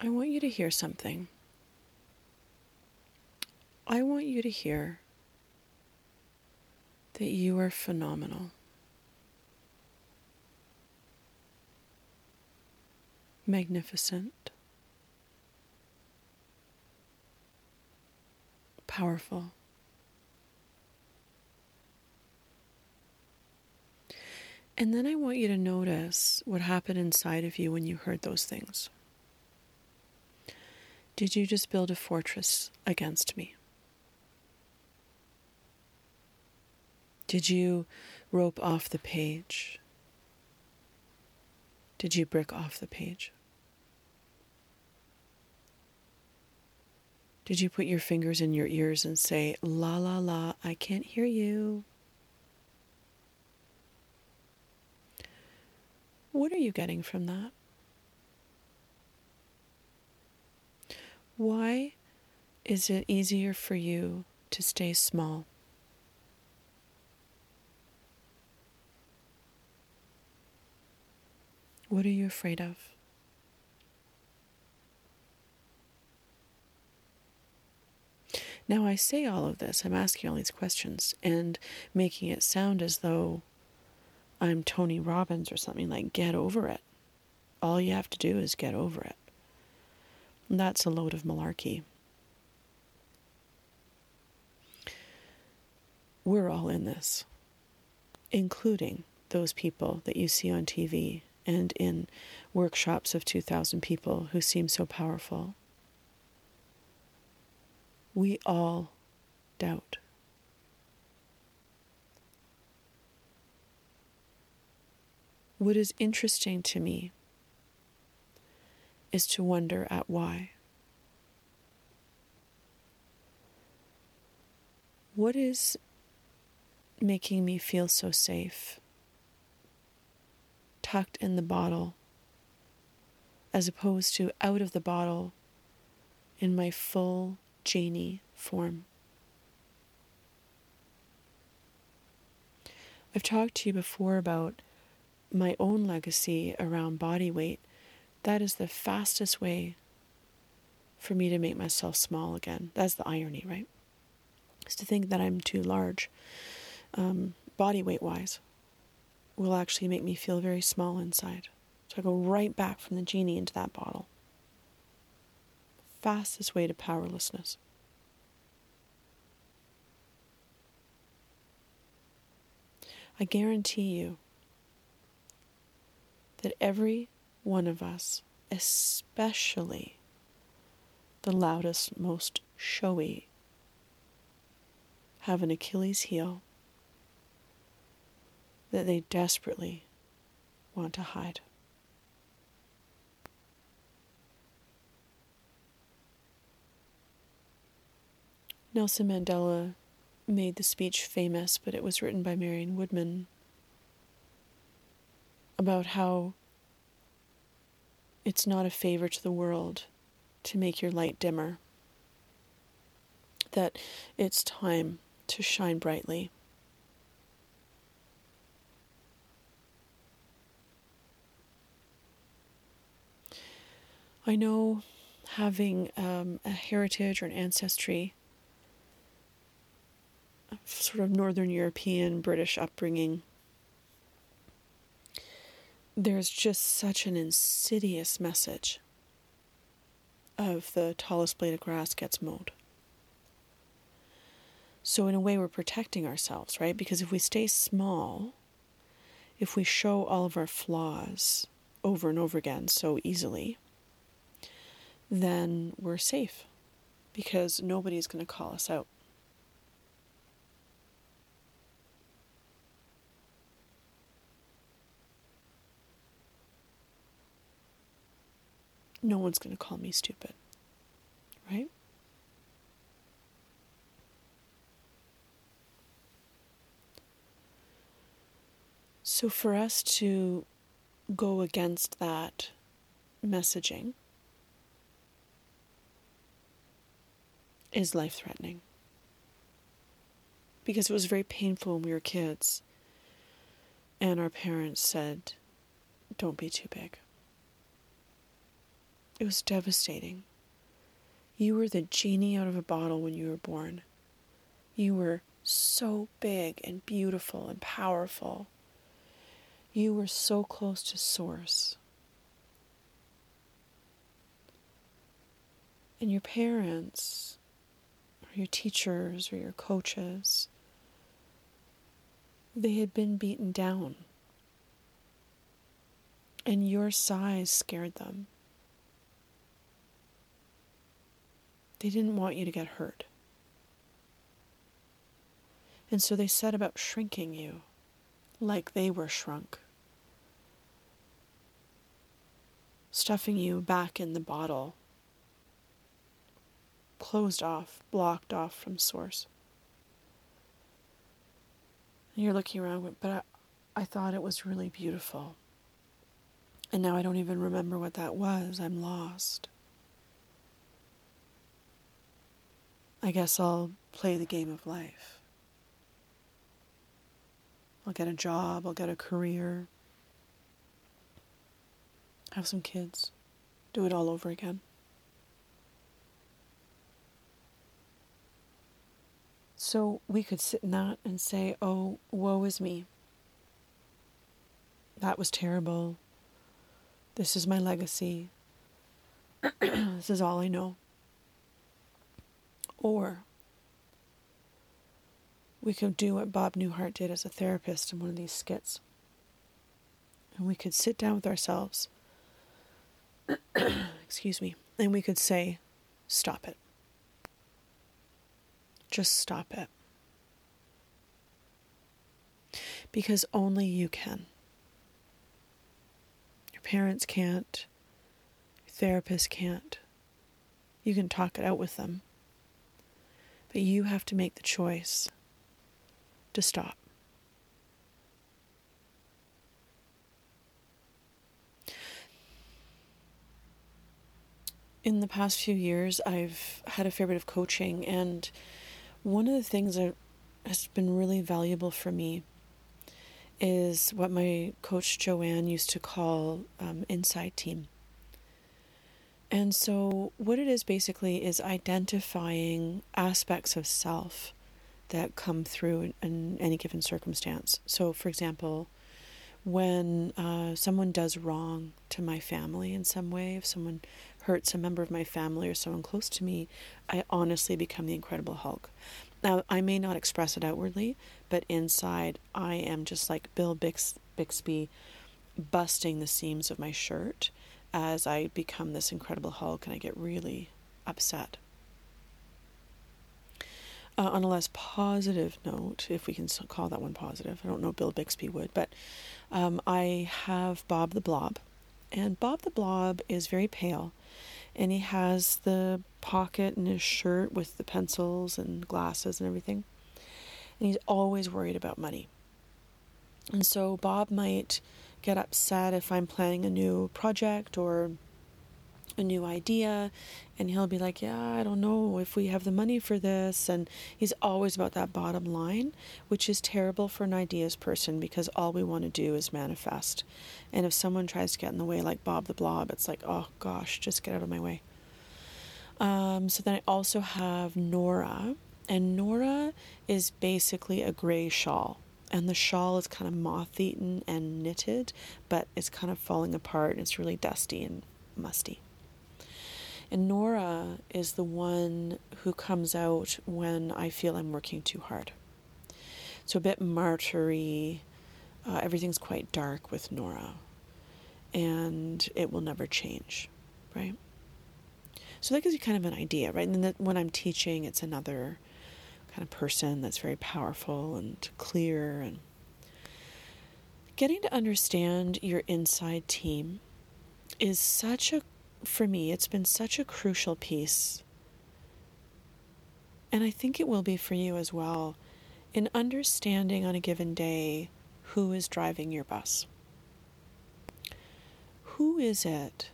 I want you to hear something. I want you to hear that you are phenomenal. Magnificent. Powerful. And then I want you to notice what happened inside of you when you heard those things. Did you just build a fortress against me? Did you rope off the page? Did you brick off the page? Did you put your fingers in your ears and say, La la la, I can't hear you? What are you getting from that? Why is it easier for you to stay small? What are you afraid of? Now, I say all of this, I'm asking all these questions and making it sound as though I'm Tony Robbins or something like, get over it. All you have to do is get over it. That's a load of malarkey. We're all in this, including those people that you see on TV and in workshops of 2,000 people who seem so powerful. We all doubt. What is interesting to me is to wonder at why. What is making me feel so safe? tucked in the bottle as opposed to out of the bottle in my full genie form. I've talked to you before about my own legacy around body weight. That is the fastest way for me to make myself small again. That's the irony, right? Is to think that I'm too large, um, body weight wise will actually make me feel very small inside. So I go right back from the genie into that bottle. Fastest way to powerlessness. I guarantee you that every one of us, especially the loudest, most showy, have an Achilles heel that they desperately want to hide. Nelson Mandela made the speech famous, but it was written by Marion Woodman about how it's not a favor to the world to make your light dimmer, that it's time to shine brightly. I know having um, a heritage or an ancestry, sort of Northern European, British upbringing, there's just such an insidious message of the tallest blade of grass gets mowed. So, in a way, we're protecting ourselves, right? Because if we stay small, if we show all of our flaws over and over again so easily, then we're safe because nobody's going to call us out. No one's going to call me stupid, right? So, for us to go against that messaging, is life threatening. Because it was very painful when we were kids, and our parents said, Don't be too big. It was devastating. You were the genie out of a bottle when you were born. You were so big and beautiful and powerful. You were so close to Source. And your parents, or your teachers, or your coaches, they had been beaten down. And your size scared them. They didn't want you to get hurt. And so they set about shrinking you like they were shrunk, stuffing you back in the bottle, closed off, blocked off from source. And you're looking around, but I, I thought it was really beautiful. And now I don't even remember what that was. I'm lost. I guess I'll play the game of life. I'll get a job, I'll get a career, have some kids, do it all over again. So we could sit in that and say, oh, woe is me. That was terrible. This is my legacy. this is all I know. Or we could do what Bob Newhart did as a therapist in one of these skits. And we could sit down with ourselves, excuse me, and we could say, stop it. Just stop it. Because only you can. Your parents can't, your therapist can't. You can talk it out with them. But you have to make the choice to stop. In the past few years, I've had a fair bit of coaching, and one of the things that has been really valuable for me is what my coach Joanne used to call um, inside team. And so, what it is basically is identifying aspects of self that come through in, in any given circumstance. So, for example, when uh, someone does wrong to my family in some way, if someone hurts a member of my family or someone close to me, I honestly become the Incredible Hulk. Now, I may not express it outwardly, but inside, I am just like Bill Bix- Bixby busting the seams of my shirt as I become this incredible Hulk and I get really upset. Uh, on a less positive note, if we can call that one positive, I don't know Bill Bixby would, but um, I have Bob the Blob. And Bob the Blob is very pale, and he has the pocket in his shirt with the pencils and glasses and everything. And he's always worried about money. And so Bob might get upset if I'm planning a new project or a new idea and he'll be like, "Yeah, I don't know if we have the money for this." And he's always about that bottom line, which is terrible for an ideas person because all we want to do is manifest. And if someone tries to get in the way like Bob the Blob, it's like, "Oh gosh, just get out of my way." Um, so then I also have Nora, and Nora is basically a gray shawl and the shawl is kind of moth eaten and knitted, but it's kind of falling apart and it's really dusty and musty. And Nora is the one who comes out when I feel I'm working too hard. So a bit martyry. Uh, everything's quite dark with Nora, and it will never change, right? So that gives you kind of an idea, right? And then when I'm teaching, it's another kind of person that's very powerful and clear and getting to understand your inside team is such a for me it's been such a crucial piece and I think it will be for you as well in understanding on a given day who is driving your bus. Who is it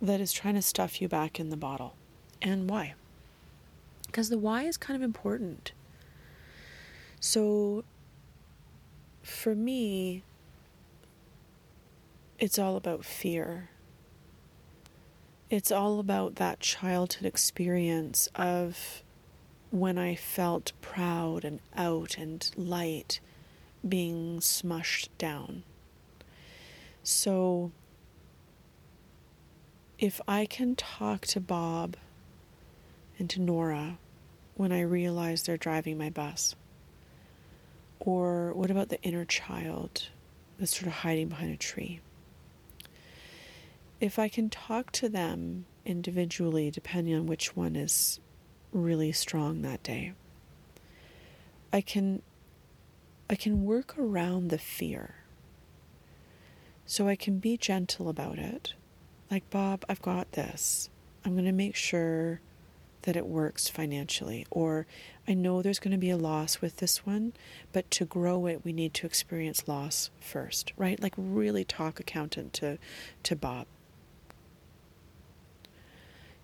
that is trying to stuff you back in the bottle and why? Because the why is kind of important. So for me, it's all about fear. it's all about that childhood experience of when I felt proud and out and light being smushed down. So, if I can talk to Bob and to Nora when I realize they're driving my bus, or what about the inner child that's sort of hiding behind a tree? If I can talk to them individually, depending on which one is really strong that day, I can I can work around the fear. So I can be gentle about it. Like, Bob, I've got this. I'm going to make sure that it works financially. Or I know there's going to be a loss with this one, but to grow it, we need to experience loss first, right? Like, really talk accountant to, to Bob.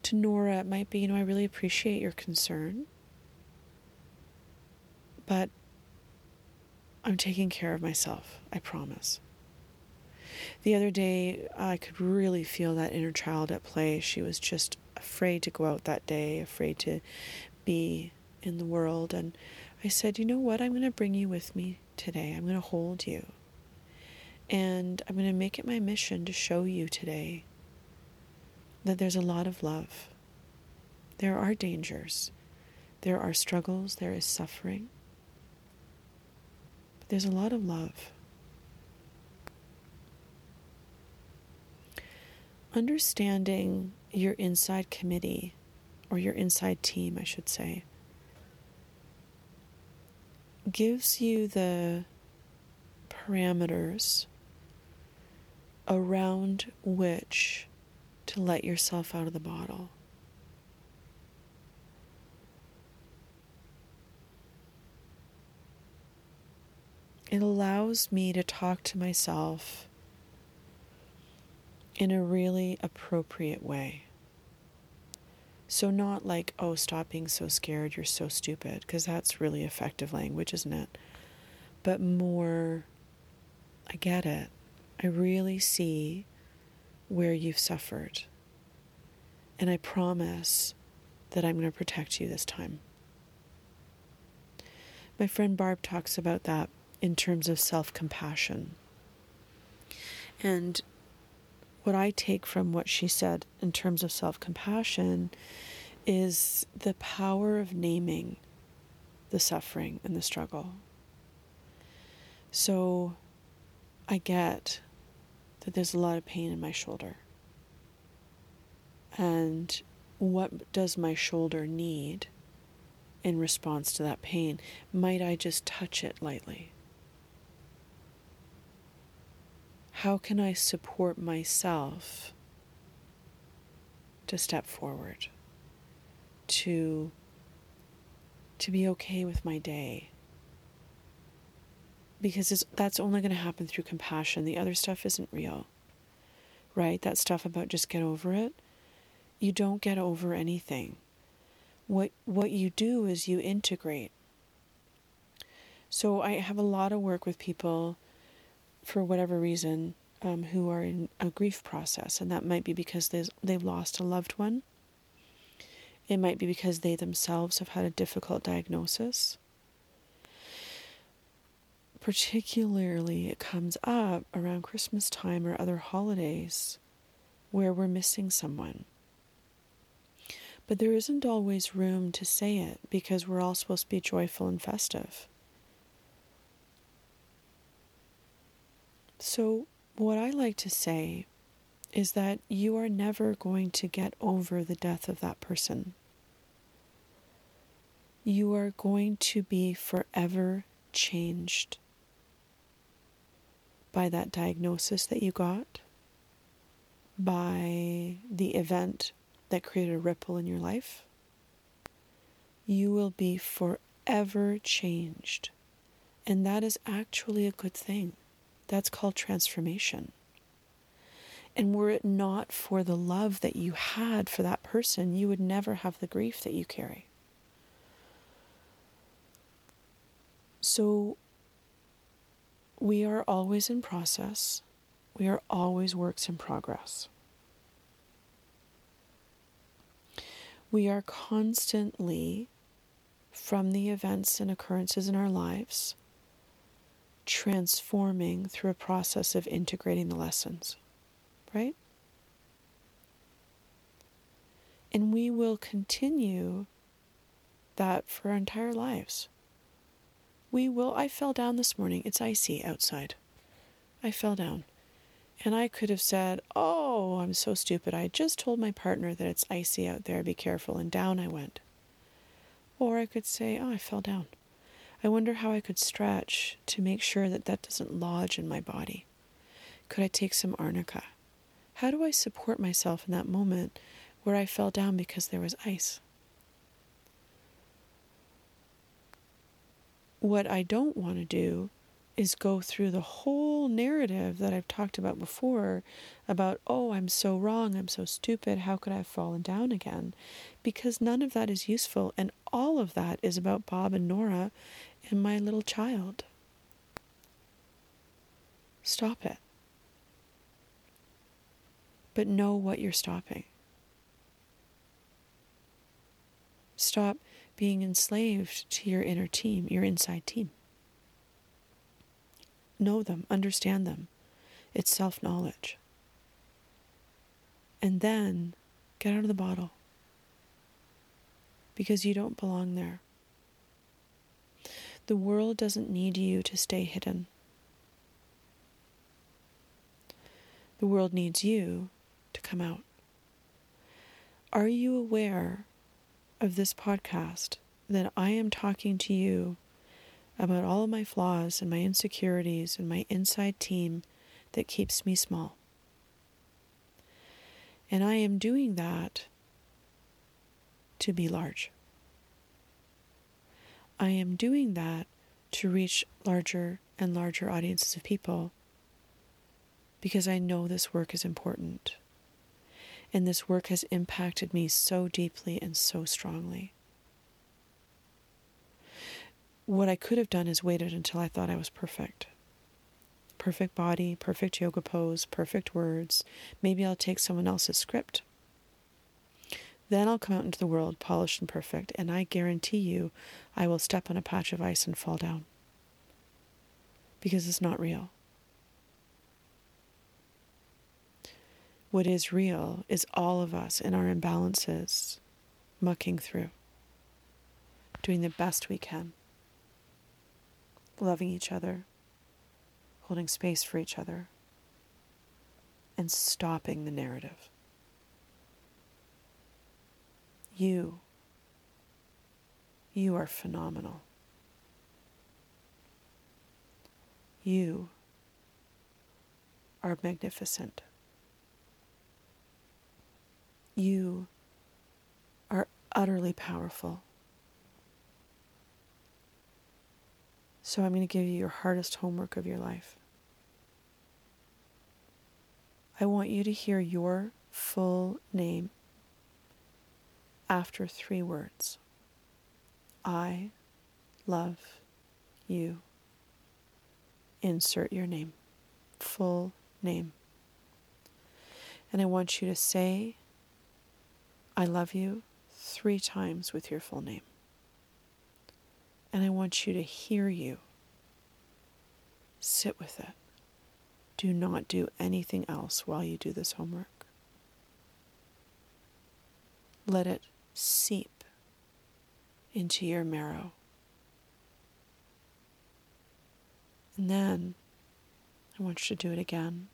To Nora, it might be, you know, I really appreciate your concern, but I'm taking care of myself, I promise. The other day, I could really feel that inner child at play. She was just afraid to go out that day, afraid to be in the world. And I said, You know what? I'm going to bring you with me today. I'm going to hold you. And I'm going to make it my mission to show you today that there's a lot of love. There are dangers, there are struggles, there is suffering. But there's a lot of love. Understanding your inside committee, or your inside team, I should say, gives you the parameters around which to let yourself out of the bottle. it allows me to talk to myself in a really appropriate way. So, not like, oh, stop being so scared, you're so stupid, because that's really effective language, isn't it? But more, I get it. I really see where you've suffered. And I promise that I'm going to protect you this time. My friend Barb talks about that in terms of self compassion. And what I take from what she said in terms of self compassion is the power of naming the suffering and the struggle. So I get that there's a lot of pain in my shoulder. And what does my shoulder need in response to that pain? Might I just touch it lightly? How can I support myself to step forward, to, to be okay with my day? Because that's only going to happen through compassion. The other stuff isn't real, right? That stuff about just get over it. You don't get over anything. What, what you do is you integrate. So I have a lot of work with people for whatever reason, um, who are in a grief process, and that might be because they've lost a loved one. It might be because they themselves have had a difficult diagnosis. Particularly, it comes up around Christmas time or other holidays where we're missing someone. But there isn't always room to say it because we're all supposed to be joyful and festive. So, what I like to say is that you are never going to get over the death of that person. You are going to be forever changed by that diagnosis that you got, by the event that created a ripple in your life. You will be forever changed. And that is actually a good thing. That's called transformation. And were it not for the love that you had for that person, you would never have the grief that you carry. So we are always in process, we are always works in progress. We are constantly, from the events and occurrences in our lives, transforming through a process of integrating the lessons, right? And we will continue that for our entire lives. We will. I fell down this morning. It's icy outside. I fell down. And I could have said, Oh, I'm so stupid. I just told my partner that it's icy out there. Be careful. And down I went. Or I could say, Oh, I fell down. I wonder how I could stretch to make sure that that doesn't lodge in my body. Could I take some arnica? How do I support myself in that moment where I fell down because there was ice? What I don't want to do is go through the whole narrative that I've talked about before about, oh, I'm so wrong, I'm so stupid, how could I have fallen down again? Because none of that is useful, and all of that is about Bob and Nora and my little child. Stop it. But know what you're stopping. Stop being enslaved to your inner team, your inside team. Know them, understand them. It's self knowledge. And then get out of the bottle because you don't belong there. The world doesn't need you to stay hidden. The world needs you to come out. Are you aware of this podcast that I am talking to you about all of my flaws and my insecurities and my inside team that keeps me small. And I am doing that to be large. I am doing that to reach larger and larger audiences of people because I know this work is important. And this work has impacted me so deeply and so strongly. What I could have done is waited until I thought I was perfect. Perfect body, perfect yoga pose, perfect words. Maybe I'll take someone else's script. Then I'll come out into the world polished and perfect, and I guarantee you I will step on a patch of ice and fall down. Because it's not real. What is real is all of us in our imbalances mucking through, doing the best we can, loving each other, holding space for each other, and stopping the narrative. You, you are phenomenal. You are magnificent. You are utterly powerful. So I'm going to give you your hardest homework of your life. I want you to hear your full name after three words I love you. Insert your name, full name. And I want you to say I love you three times with your full name. And I want you to hear you. Sit with it. Do not do anything else while you do this homework. Let it seep into your marrow. And then I want you to do it again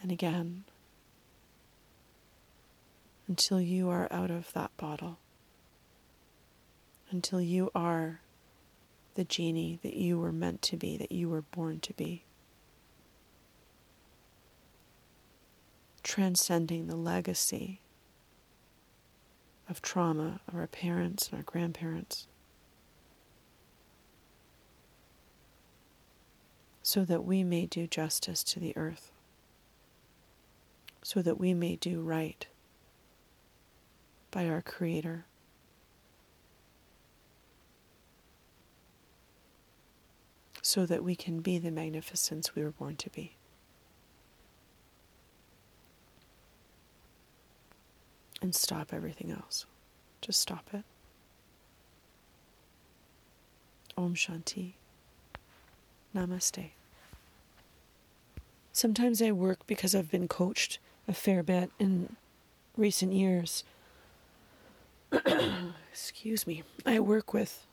and again until you are out of that bottle, until you are the genie that you were meant to be, that you were born to be. Transcending the legacy of trauma of our parents and our grandparents. So that we may do justice to the earth, so that we may do right by our Creator. So that we can be the magnificence we were born to be. And stop everything else. Just stop it. Om Shanti. Namaste. Sometimes I work because I've been coached a fair bit in recent years. Excuse me. I work with